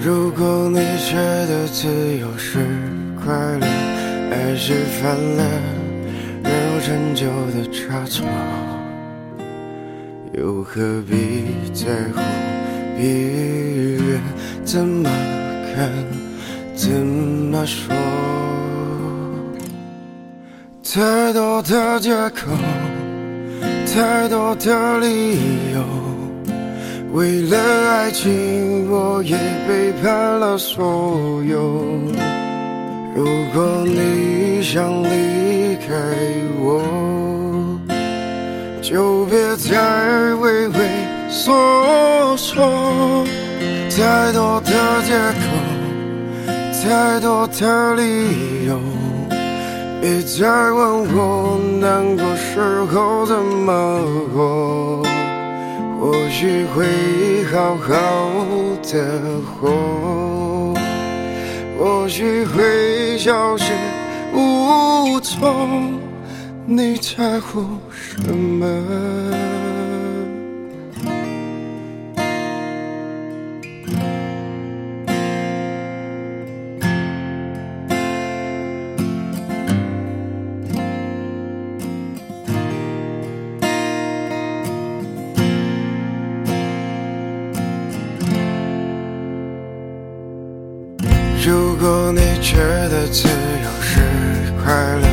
如果你觉得自由是快乐，爱是犯了人有陈旧的差错？又何必在乎别人怎么看、怎么说？太多的借口，太多的理由。为了爱情，我也背叛了所有。如果你想离开我，就别再畏畏缩缩。太多的借口，太多的理由，别再问我难过时候怎么过。或许会好好的活，或许会消失无踪。你在乎什么？果你觉得自由是快乐，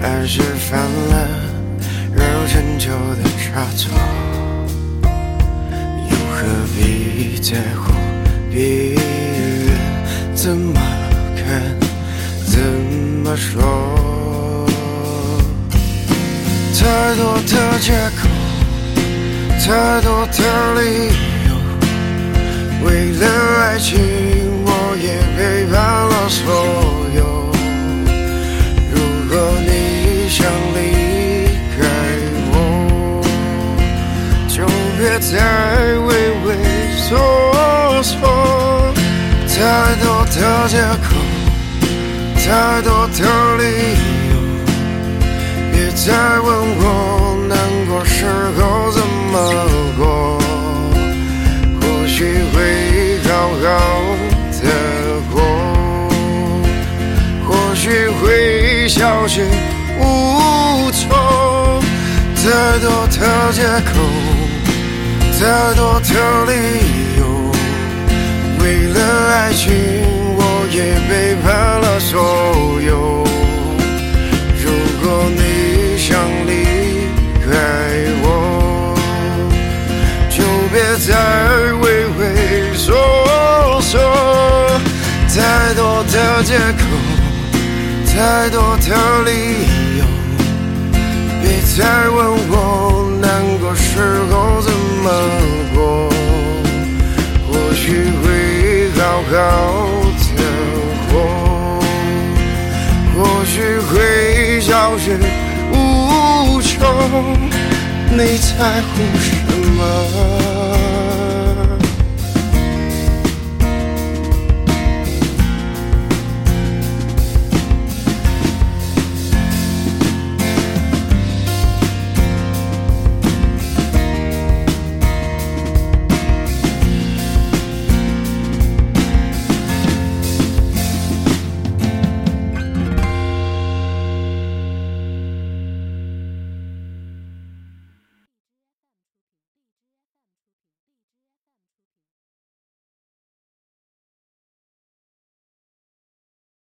还是犯了人有陈旧的差错？又何必在乎别人怎么看、怎么说？太多的借口，太多的理由，借口，太多的理由，别再问我难过时候怎么过。或许会好好。的过，或许会消失无踪。太多的借口，太多的理由，为了爱情，也背叛了所有。如果你想离开我，就别再畏畏缩缩。太多的借口，太多的理由，别再问我难过时候怎么你在乎什么？